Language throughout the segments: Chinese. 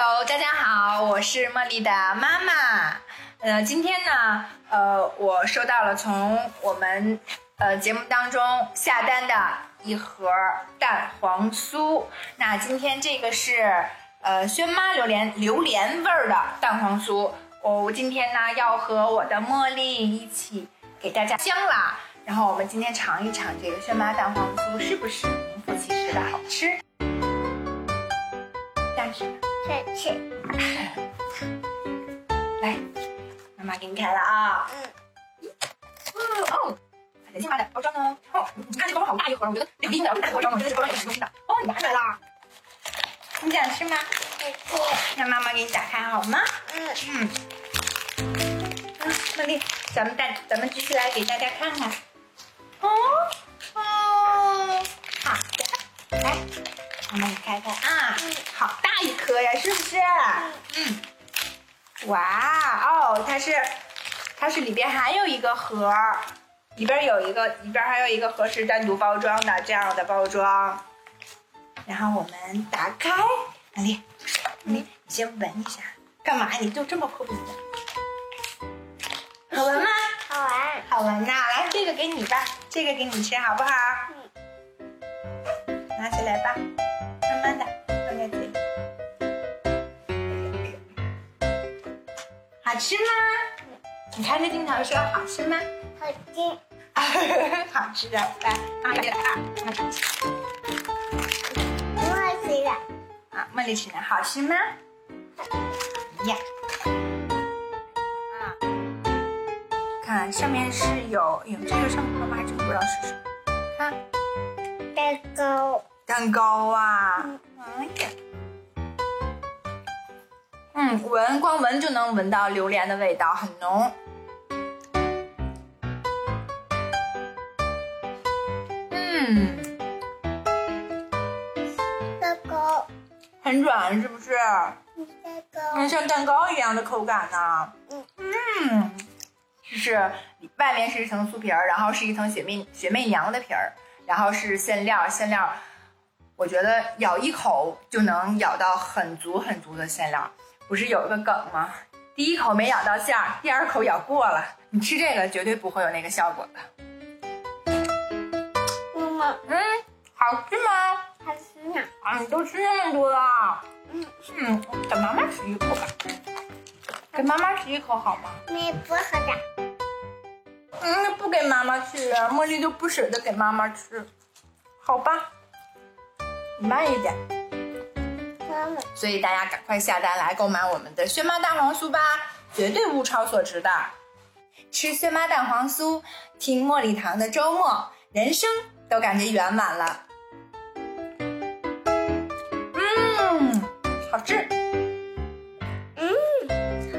Hello，大家好，我是茉莉的妈妈。呃，今天呢，呃，我收到了从我们呃节目当中下单的一盒蛋黄酥。那今天这个是呃轩妈榴莲榴莲味儿的蛋黄酥。我今天呢要和我的茉莉一起给大家香啦。然后我们今天尝一尝这个轩妈蛋黄酥是不是名副其实的好吃？下去。再吃。来，妈妈给你开了啊。嗯。哦，很新的包装哦。哦，你看这包装好大一盒，我觉得两斤的大包装，我觉得这包装也挺用心的。哦，你拿出来啦。你想吃吗？让妈妈给你打开好吗？嗯。嗯。嗯，茉莉，咱们大咱们举起来给大家看看。哦哦，妈妈你开开啊。嗯。好大一颗呀，是不是？嗯。哇哦，它是，它是里边还有一个盒，里边有一个，里边还有一个盒是单独包装的这样的包装。然后我们打开，茉莉，茉莉，你先闻一下，干嘛？你就这么迫不及待？好闻吗？好玩。好闻呐！来，这个给你吧，这个给你吃，好不好？嗯。拿起来吧，好吃吗？你看着镜头说好吃吗？好吃。好吃的，来，啊，这个啊，妈尝吃。的。啊，茉莉吃的好吃吗？呀。啊，看上面是有，有这个上面妈妈真不知道是什么。看，蛋糕。蛋糕啊。哎呀。嗯，闻光闻就能闻到榴莲的味道，很浓。嗯，蛋糕。很软，是不是？蛋糕。嗯，像蛋糕一样的口感呢。嗯嗯，就是外面是一层酥皮儿，然后是一层雪媚雪媚娘的皮儿，然后是馅料，馅料，我觉得咬一口就能咬到很足很足的馅料。不是有一个梗吗？第一口没咬到馅儿，第二口咬过了。你吃这个绝对不会有那个效果的。妈妈，嗯，好吃吗？好吃呢。啊，你都吃那么多了。嗯嗯，给妈妈吃一口吧。给妈妈吃一口好吗？你不喝的。嗯，不给妈妈吃，茉莉就不舍得给妈妈吃。好吧，你慢一点。妈妈。所以大家赶快下单来购买我们的轩妈蛋黄酥吧，绝对物超所值的。吃轩妈蛋黄酥，听茉莉糖的周末，人生都感觉圆满了。嗯，好吃。嗯，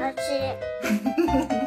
好吃。